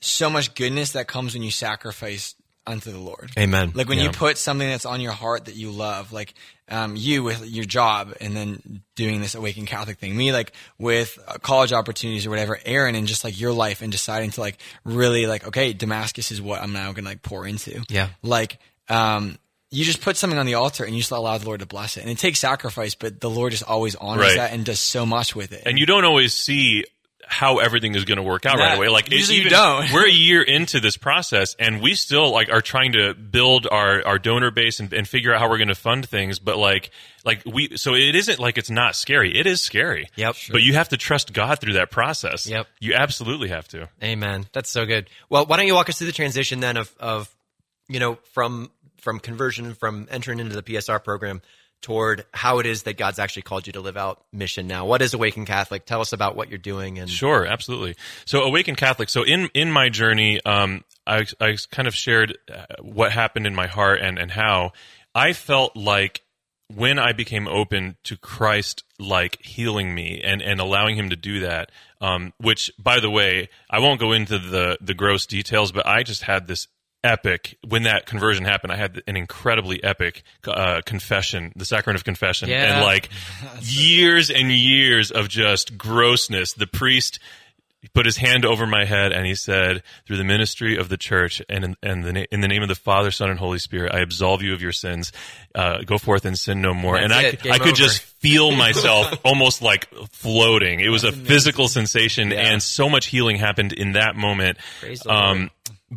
so much goodness that comes when you sacrifice unto the Lord. Amen. Like when Yeah. you put something that's on your heart that you love, like um, you with your job, and then doing this Awaken Catholic thing. Me, like with college opportunities or whatever. Aaron, and just like your life, and deciding to like really like, okay, Damascus is what I'm now going to like pour into. Yeah. Like, um, you just put something on the altar and you just allow the Lord to bless it. And it takes sacrifice, but the Lord just always honors Right. that and does so much with it. and you don't always see how everything is going to work out right away. Like usually you don't. we're a year into this process, and we still like are trying to build our our donor base and, and figure out how we're going to fund things. But like like we, so it isn't like it's not scary. It is scary. Yep. But you have to trust God through that process. Yep. You absolutely have to. Amen. That's so good. Well, why don't you walk us through the transition then of, of you know, from from conversion, from entering into the PSR program toward how it is that God's actually called you to live out mission now. What is Awaken Catholic? Tell us about what you're doing and Sure, absolutely. So, Awaken Catholic. So, in in my journey, um, I I kind of shared uh, what happened in my heart and and how I felt like when I became open to Christ, like healing me and and allowing Him to do that. Um, which, by the way, I won't go into the the gross details, but I just had this epic when that conversion happened i had an incredibly epic uh, confession the sacrament of confession Yeah. and like years and years of just grossness the priest put his hand over my head and he said, "Through the ministry of the church and in, and the in the name of the Father, Son, and Holy Spirit, I absolve you of your sins. Uh, go forth and sin no more." That's and I. Game I could just feel *laughs* myself almost like floating. It was a physical sensation, and so much healing happened in that moment.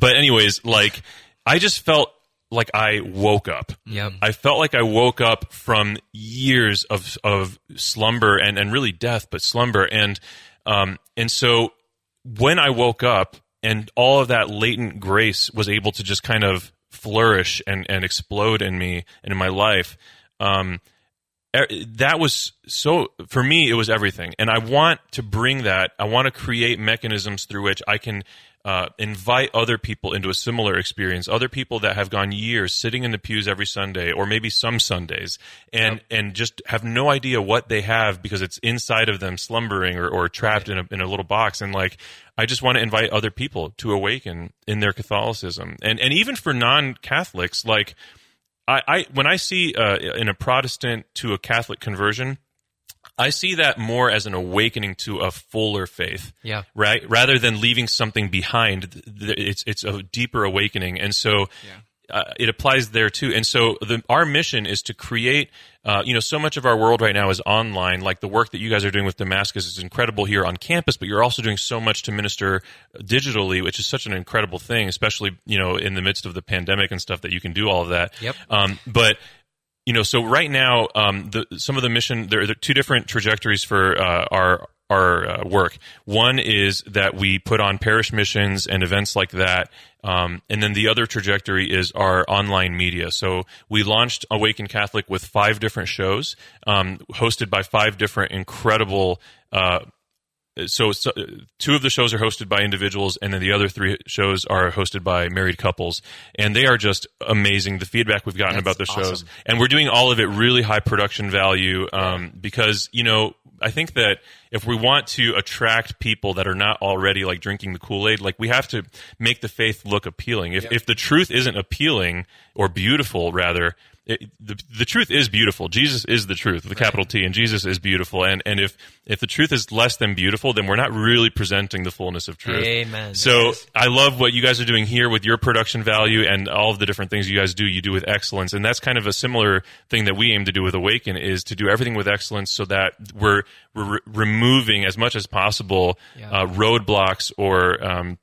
Praise the Lord. But anyways, like I just felt like I woke up. Yep. I felt like I woke up from years of of slumber and and really death, but slumber and um and so when I woke up and all of that latent grace was able to just kind of flourish and and explode in me and in my life, um that was so for me it was everything and i want to bring that i want to create mechanisms through which i can uh, invite other people into a similar experience. Other people that have gone years sitting in the pews every sunday or maybe some sundays and and just have no idea what they have because it's inside of them slumbering or, or trapped in a, in a little box. And like i just want to invite other people to awaken in their catholicism. And and even for non-catholics like I, I when I see uh, in a Protestant to a Catholic conversion, I see that more as an awakening to a fuller faith. Yeah. Right. Rather than leaving something behind, it's it's a deeper awakening, and so. Uh, it applies there too, and so the, our mission is to create. Uh, you know, so much of our world right now is online. Like the work that you guys are doing with Damascus is incredible here on campus, but you're also doing so much to minister digitally, which is such an incredible thing, especially you know in the midst of the pandemic and stuff that you can do all of that. Yep. Um, but you know, so right now, um, the, some of the mission there are two different trajectories for uh, our our uh, work. One is that we put on parish missions and events like that, um, and then the other trajectory is our online media. So we launched Awaken Catholic with five different shows, um, hosted by five different incredible. Uh, so, so two of the shows are hosted by individuals and then the other three shows are hosted by married couples. And they are just amazing. The feedback we've gotten about the shows. and we're doing all of it really high production value um, because you know i think that if we want to attract people that are not already like drinking the kool-aid like we have to make the faith look appealing. If, if the truth isn't appealing or beautiful rather it, the the truth is beautiful. Jesus is the truth, the capital T, and Jesus is beautiful. And and if if the truth is less than beautiful, then we're not really presenting the fullness of truth. Amen. So I love what you guys are doing here with your production value and all of the different things you guys do. You do with excellence, and that's kind of a similar thing that we aim to do with Awaken is to do everything with excellence, so that we're we're re- removing as much as possible Yeah. uh, roadblocks or um,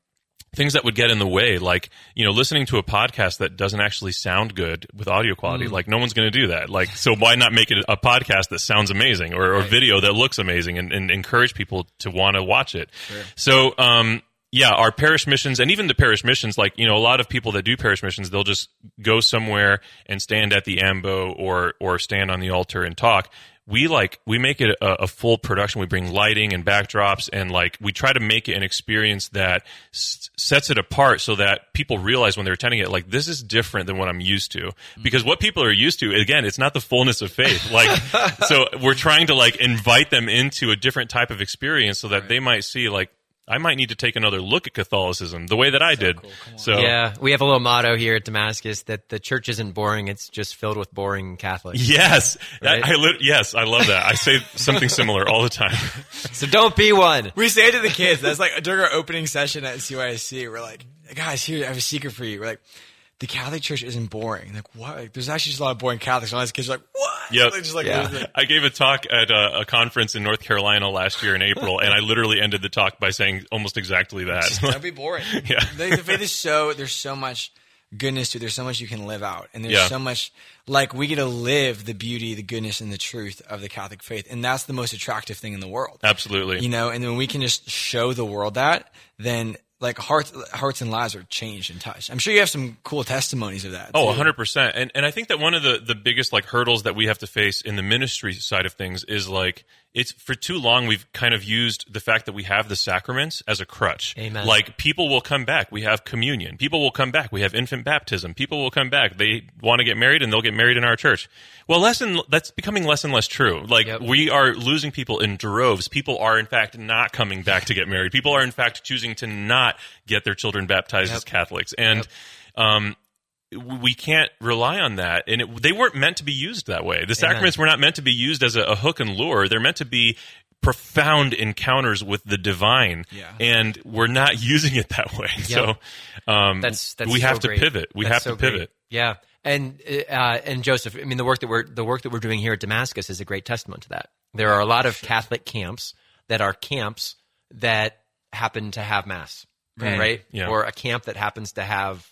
things that would get in the way like you know listening to a podcast that doesn't actually sound good with audio quality like no one's going to do that. Like so why not make it a podcast that sounds amazing or, or video that looks amazing and, and encourage people to want to watch it? So um yeah, our parish missions and even the parish missions, like, you know, a lot of people that do parish missions, they'll just go somewhere and stand at the ambo or, or stand on the altar and talk. we like we make it a, a, full production. We bring lighting and backdrops, and like we try to make it an experience that s- sets it apart, so that people realize when they're attending it, like this is different than what I'm used to. Because what people are used to, again, it's not the fullness of faith. Like, *laughs* so we're trying to like invite them into a different type of experience, so that they might see like I might need to take another look at Catholicism the way that I did. So Yeah, we have a little motto here at Damascus that the church isn't boring; it's just filled with boring Catholics. yes, Right? I, I lit- yes, I love that. I say something similar all the time. *laughs* So don't be one. We say to the kids, that's like during our opening session at CYSC, we're like, guys, here, I have a secret for you. We're like, the Catholic Church isn't boring. Like, what? Like, there's actually just a lot of boring Catholics. And all these kids are like, what? Yep. They're just like, Yeah. what is it? I gave a talk at a, a conference in North Carolina last year in April, and I literally ended the talk by saying almost exactly that. *laughs* That'd be boring. *laughs* Yeah. The, the faith is so, there's so much goodness to it. There's so much you can live out. And there's Yeah. so much, like, we get to live the beauty, the goodness, and the truth of the Catholic faith. And that's the most attractive thing in the world. Absolutely. you know, and when we can just show the world that, then like hearts, hearts and lives are changed and touched. I'm sure you have some cool testimonies of that. Oh, too. 100%. And and I think that one of the the biggest like hurdles that we have to face in the ministry side of things is like it's for too long we've kind of used the fact that we have the sacraments as a crutch. Amen. Like people will come back, we have communion. People will come back, we have infant baptism. People will come back, they want to get married and they'll get married in our church. Well, less and that's becoming less and less true. Like Yep. we are losing people in droves. People are in fact not coming back to get married. People are in fact choosing to not get their children baptized as Catholics. And um we can't rely on that. And it, they weren't meant to be used that way. The sacraments were not meant to be used as a, a hook and lure. They're meant to be profound encounters with the divine. Yeah. And we're not *laughs* using it that way. So um, That's that's we so have to great. pivot. We That's have so to pivot. great. Yeah, and uh, and Joseph, I mean, the work that we're the work that we're doing here at Damascus is a great testament to that. There are a lot of Catholic camps that are camps that happen to have mass, right? Yeah. Or a camp that happens to have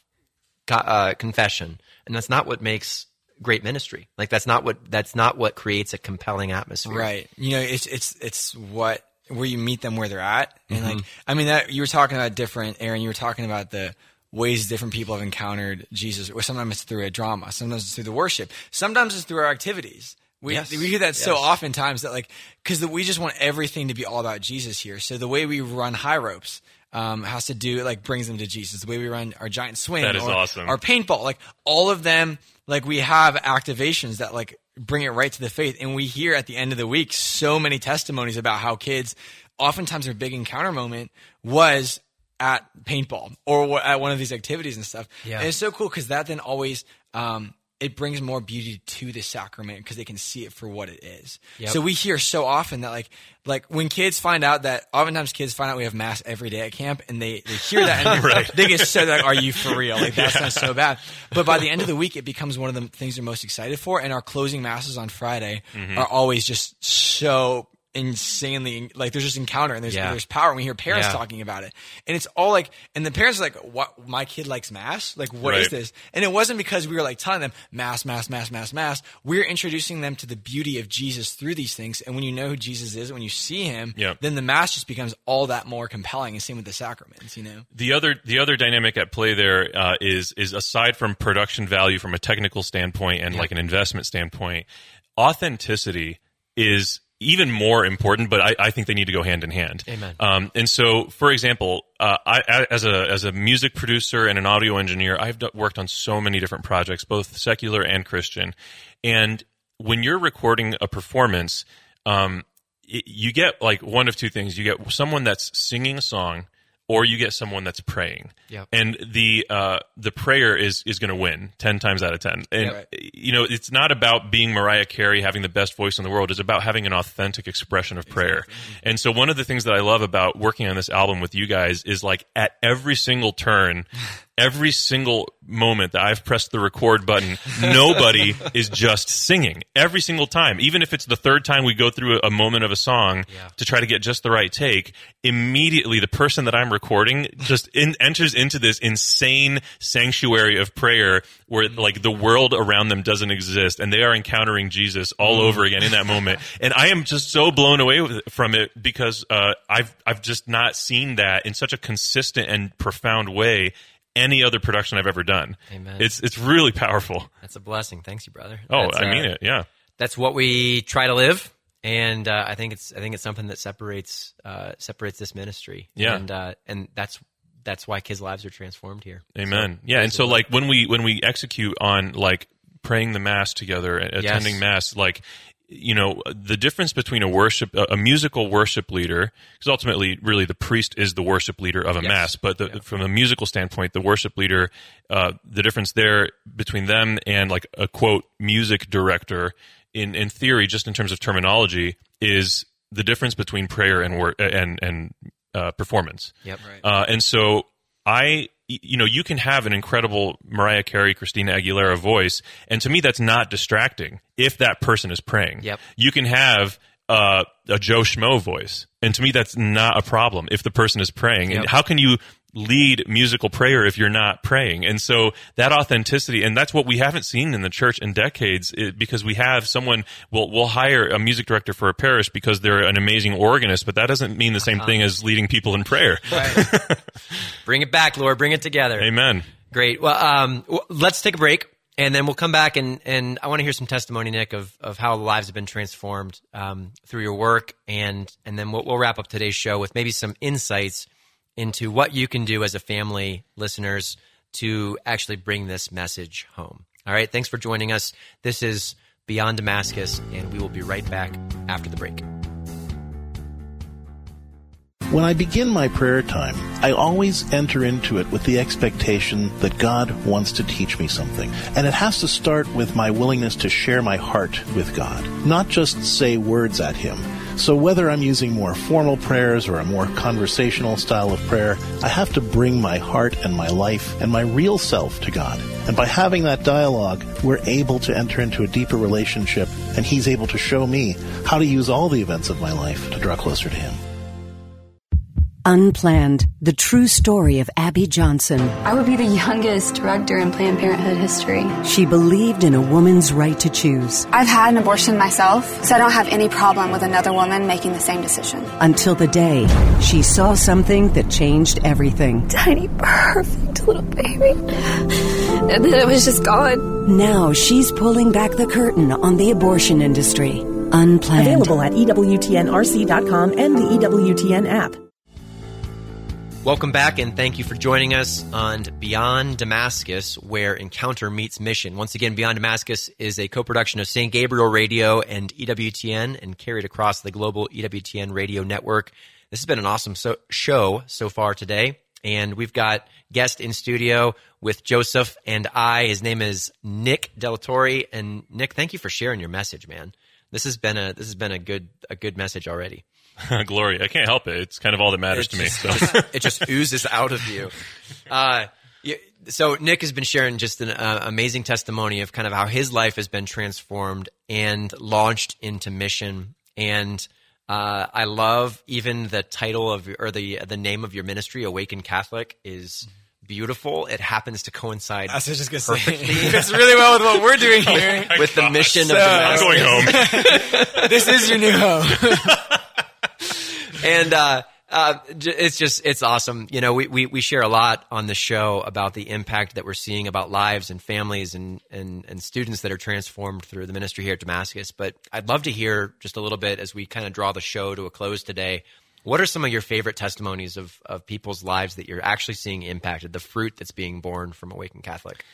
uh, confession, and that's not what makes great ministry. Like that's not what that's not what creates a compelling atmosphere. Right. You know, it's it's it's what where you meet them where they're at, and Mm-hmm. like I mean that you were talking about different, Aaron. You were talking about the ways different people have encountered Jesus. Or sometimes it's through a drama, sometimes it's through the worship, sometimes it's through our activities. We, Yes. we hear that so Yes. oftentimes that like because we just want everything to be all about Jesus here. So the way we run high ropes um, has to do like brings them to Jesus. The way we run our giant swing, That is or awesome. Our paintball, like all of them, like we have activations that like bring it right to the faith. And we hear at the end of the week so many testimonies about how kids, oftentimes their big encounter moment was at paintball or at one of these activities and stuff. Yeah. And it's so cool because that then always, um, it brings more beauty to the sacrament because they can see it for what it is. Yep. So we hear so often that like like when kids find out that oftentimes kids find out we have mass every day at camp and they, they hear that *laughs* and Right. they get so like, are you for real? Like that sounds so bad. But by the end of the week, it becomes one of the things they're most excited for. And our closing masses on Friday Mm-hmm. are always just so insanely like there's just encounter and there's Yeah. there's power. And we hear parents Yeah. talking about it, and it's all like, and the parents are like, "What? My kid likes mass? Like, what is Right. this?" And it wasn't because we were like telling them mass, mass, mass, mass, mass. We're introducing them to the beauty of Jesus through these things. And when you know who Jesus is, when you see him, Yeah. then the mass just becomes all that more compelling. And same with the sacraments, you know. the other the other dynamic at play there uh, is is aside from production value from a technical standpoint and like an investment standpoint, authenticity is even more important. But I, I think they need to go hand in hand. Amen. Um, and so, for example, uh, I, as a as a music producer and an audio engineer, I've d- worked on so many different projects, both secular and Christian. And when you're recording a performance, um, it, you get like one of two things: you get someone that's singing a song, or you get someone that's praying. Yep. And the uh, the prayer is is going to win ten times out of ten. And Yeah, right. you know, it's not about being Mariah Carey having the best voice in the world. It's about having an authentic expression of prayer. And so one of the things that I love about working on this album with you guys is like at every single turn, *laughs* every single moment that I've pressed the record button, nobody *laughs* is just singing every single time. Even if it's the third time we go through a, moment of a song Yeah. to try to get just the right take, immediately the person that I'm recording just in, enters into this insane sanctuary of prayer where like the world around them doesn't exist and they are encountering Jesus all over again in that moment. And I am just so blown away with, from it because uh, I've I've just not seen that in such a consistent and profound way any other production I've ever done. Amen. It's it's really powerful. That's a blessing. Thanks, you brother. Oh, That's, I uh, mean it. Yeah. that's what we try to live. And uh, I think it's I think it's something that separates uh, separates this ministry. Yeah. and uh, and that's that's why kids' lives are transformed here. Amen. yeah, and so like when we when we execute on like praying the mass together, attending mass, like you know the difference between a worship a, a musical worship leader because ultimately really the priest is the worship leader of a Yes. mass but the, from a musical standpoint the worship leader uh, the difference there between them and like a quote music director in in theory just in terms of terminology is the difference between prayer and wor- and and uh, performance Yep. right. uh, and so I, you know, you can have an incredible Mariah Carey, Christina Aguilera voice, and to me, that's not distracting if that person is praying. Yep. You can have uh, a Joe Schmo voice, and to me, that's not a problem if the person is praying. And how can you lead musical prayer if you're not praying? And so that authenticity, and that's what we haven't seen in the church in decades, i- because we have someone will will hire a music director for a parish because they're an amazing organist, but that doesn't mean the same Uh-huh. thing as leading people in prayer. *laughs* Bring it back, Lord. Bring it together. Amen. Great. Well, um, let's take a break, and then we'll come back and and I want to hear some testimony, Nick, of of how lives have been transformed um, through your work, and and then we'll, we'll wrap up today's show with maybe some insights into what you can do as a family, listeners, to actually bring this message home. All right. Thanks for joining us. This is Beyond Damascus, and we will be right back after the break. When I begin my prayer time, I always enter into it with the expectation that God wants to teach me something. And it has to start with my willingness to share my heart with God, not just say words at Him. So whether I'm using more formal prayers or a more conversational style of prayer, I have to bring my heart and my life and my real self to God. And by having that dialogue, we're able to enter into a deeper relationship, and He's able to show me how to use all the events of my life to draw closer to Him. Unplanned, the true story of Abby Johnson. I would be the youngest director in Planned Parenthood history. She believed in a woman's right to choose I've had an abortion myself, so I don't have any problem with another woman making the same decision. until the day she saw something that changed everything. Tiny, perfect little baby. And then it was just gone. Now she's pulling back the curtain on the abortion industry. Unplanned. Available at EWTNRC.com and the EWTN app. Welcome back, and thank you for joining us on Beyond Damascus, where encounter meets mission. Once again, Beyond Damascus is a co production of St. Gabriel Radio and EWTN and carried across the global EWTN radio network. This has been an awesome so- show so far today, and we've got guest in studio with Joseph and I. His name is Nick De La Torre, and Nick, thank you for sharing your message, man. This has been a this has been a good a good message already. *laughs* Glory. I can't help it. It's kind of all that matters to me. So. *laughs* it just *laughs* oozes out of you. Uh, you- so Nick has been sharing just an uh, amazing testimony of kind of how his life has been transformed and launched into mission. And uh, I love even the title of or the the name of your ministry, Awaken Catholic, is beautiful. It happens to coincide I was just gonna say perfectly it fits really well with what we're doing here. with the mission of So- I'm going home. this is your new home. And uh, uh, it's just it's awesome. You know, we, we we share a lot on the show about the impact that we're seeing about lives and families and and and students that are transformed through the ministry here at Damascus. But I'd love to hear just a little bit as we kind of draw the show to a close today. What are some of your favorite testimonies of of people's lives that you're actually seeing impacted? The fruit that's being born from Awaken Catholic.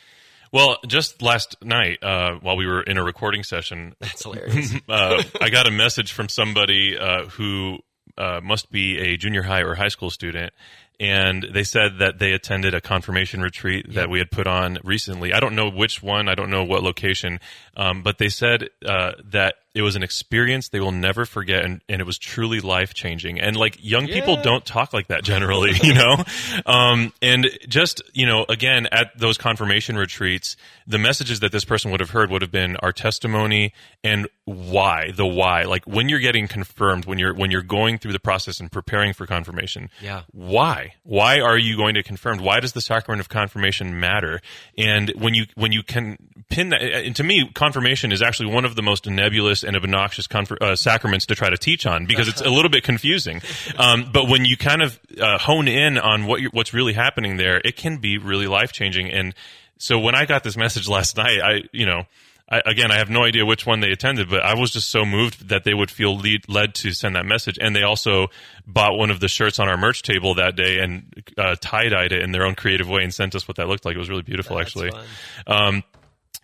Well, just last night, uh, while we were in a recording session, That's hilarious. *laughs* uh, I got a message from somebody uh, who uh, must be a junior high or high school student. And they said that they attended a confirmation retreat that we had put on recently. I don't know which one, I don't know what location, um, but they said uh, that it was an experience they will never forget, and, and it was truly life changing. And like young people don't talk like that generally, *laughs* you know. Um, and just you know, again, at those confirmation retreats, the messages that this person would have heard would have been our testimony and why, the why. Like when you're getting confirmed, when you're when you're going through the process and preparing for confirmation, Yeah. why? Why are you going to confirm? Why does the sacrament of confirmation matter? And when you when you can pin that, and to me, confirmation is actually one of the most nebulous and obnoxious confer, uh, sacraments to try to teach on because it's a little bit confusing. Um, but when you kind of uh, hone in on what what's really happening there, it can be really life changing. And so when I got this message *laughs* last night, I you know. I, again, I have no idea which one they attended, but I was just so moved that they would feel lead, led to send that message. And they also bought one of the shirts on our merch table that day and uh, tie dyed it in their own creative way and sent us what that looked like. It was really beautiful, That's actually. Um,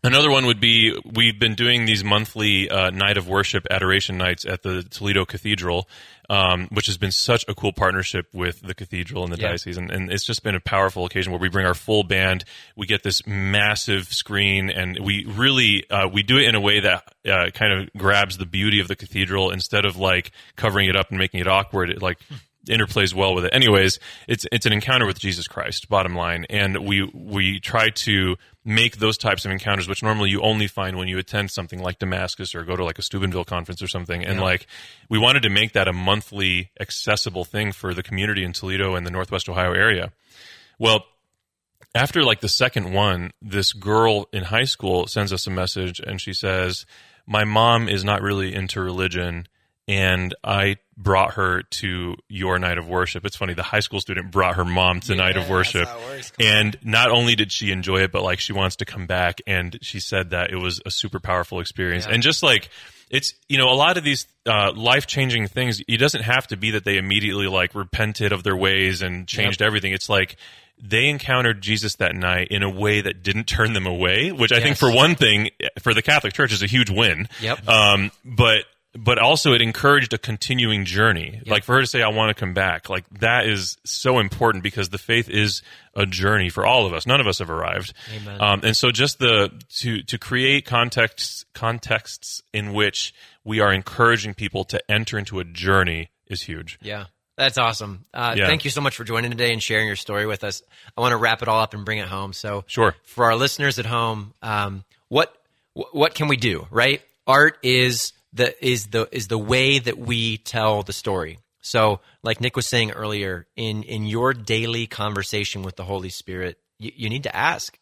Another one would be we've been doing these monthly uh, night of worship adoration nights at the Toledo Cathedral, um, which has been such a cool partnership with the cathedral and the Yeah. diocese, and, and it's just been a powerful occasion where we bring our full band. We get this massive screen, and we really uh, we do it in a way that uh, kind of grabs the beauty of the cathedral instead of like covering it up and making it awkward. It like interplays well with it. Anyways, it's it's an encounter with Jesus Christ, bottom line, and we we try to make those types of encounters, which normally you only find when you attend something like Damascus or go to like a Steubenville conference or something, and like we wanted to make that a monthly accessible thing for the community in Toledo and the Northwest Ohio area. Well, after like the second one, this girl in high school sends us a message and she says, My mom is not really into religion. And I brought her to your night of worship. It's funny. The high school student brought her mom to night of worship. And not only did she enjoy it, but like she wants to come back. And she said that it was a super powerful experience. And just like, it's, you know, a lot of these uh, life changing things, it doesn't have to be that they immediately like repented of their ways and changed everything. It's like, they encountered Jesus that night in a way that didn't turn them away, which I think for one thing, for the Catholic Church is a huge win. Yep. Um, but but also it encouraged a continuing journey. Like for her to say, "I want to come back," like that is so important because the faith is a journey for all of us. None of us have arrived. Um, and so just the to to create contexts contexts in which we are encouraging people to enter into a journey is huge. Yeah. That's awesome. Uh, Yeah. Thank you so much for joining today and sharing your story with us. I want to wrap it all up and bring it home. So, Sure. for our listeners at home, um, what what can we do? Right? Art is the is the is the way that we tell the story. So, like Nick was saying earlier, in in your daily conversation with the Holy Spirit, you, you need to ask,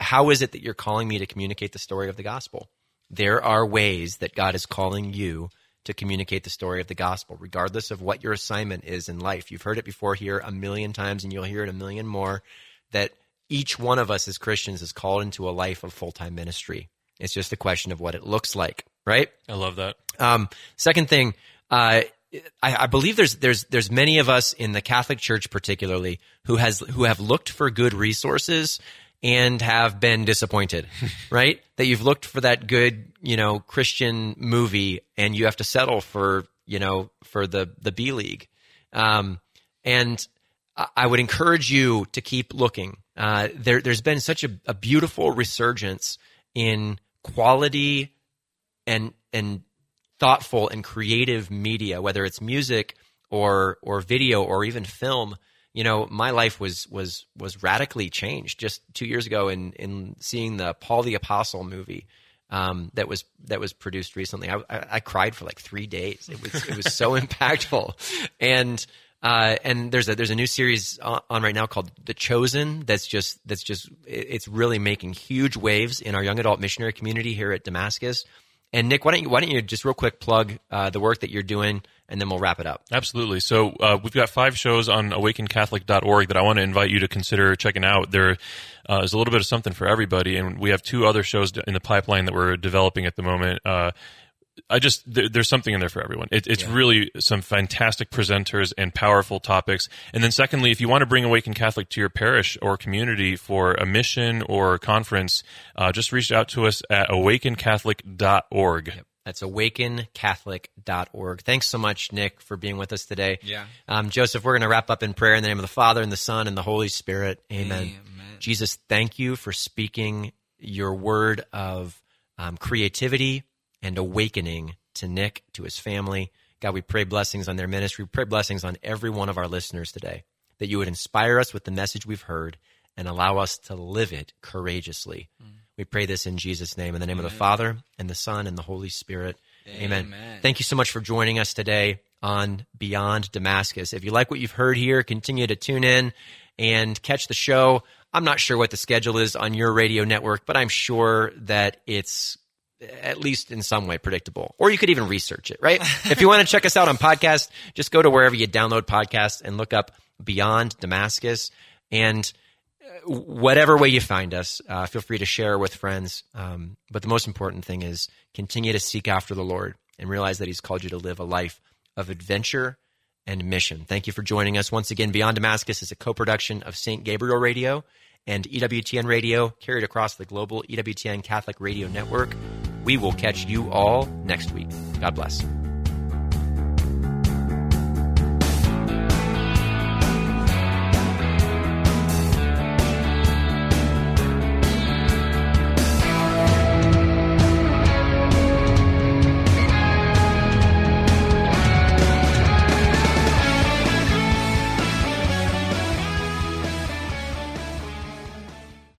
how is it that you're calling me to communicate the story of the gospel? There are ways that God is calling you to communicate the story of the gospel, regardless of what your assignment is in life. You've heard it before here a million times, and you'll hear it a million more that each one of us as Christians is called into a life of full time ministry. It's just a question of what it looks like, right? I love that. Um, second thing, uh, I, I believe there's there's there's many of us in the Catholic Church, particularly, who has who have looked for good resources and have been disappointed, *laughs* right? That you've looked for that good, you know, Christian movie, and you have to settle for you know for the the B League, um, and I- would encourage you to keep looking. Uh, there, there's been such a, a beautiful resurgence in quality and and thoughtful and creative media, whether it's music or or video or even film. You know, my life was was was radically changed just two years ago in in seeing the Paul the Apostle movie um, that was that was produced recently. I, I, I cried for like three days. It was it was so *laughs* impactful, and uh, and there's a there's a new series on, right now called The Chosen. That's just that's just it's really making huge waves in our young adult missionary community here at Damascus. And Nick, why don't you why don't you just real quick plug uh, the work that you're doing, and then we'll wrap it up. Absolutely. So uh, we've got five shows on awakencatholic.org that I want to invite you to consider checking out. There uh, is a little bit of something for everybody, and we have two other shows in the pipeline that we're developing at the moment. I just there, there's something in there for everyone. It, it's really some fantastic presenters and powerful topics. And then secondly, if you want to bring Awaken Catholic to your parish or community for a mission or conference, uh, just reach out to us at awakencatholic.org. That's awakencatholic.org. Thanks so much, Nick, for being with us today. Yeah. Um, Joseph, we're going to wrap up in prayer in the name of the Father, and the Son, and the Holy Spirit. Amen. Amen. Jesus, thank you for speaking your word of um, creativity and awakening to Nick, to his family. God, we pray blessings on their ministry. We pray blessings on every one of our listeners today, that you would inspire us with the message we've heard and allow us to live it courageously. Mm. We pray this in Jesus' name, in the name of the Father, and the Son, and the Holy Spirit. Amen. Amen. Thank you so much for joining us today on Beyond Damascus. If you like what you've heard here, continue to tune in and catch the show. I'm not sure what the schedule is on your radio network, but I'm sure that it's at least in some way predictable. Or you could even research it, right? *laughs* if you want to check us out on podcast, just go to wherever you download podcasts and look up Beyond Damascus. And whatever way you find us, uh, feel free to share with friends. Um, but the most important thing is continue to seek after the Lord and realize that He's called you to live a life of adventure and mission. Thank you for joining us once again. Beyond Damascus is a co-production of St. Gabriel Radio and EWTN Radio, carried across the global EWTN Catholic Radio Network. We will catch you all next week. God bless.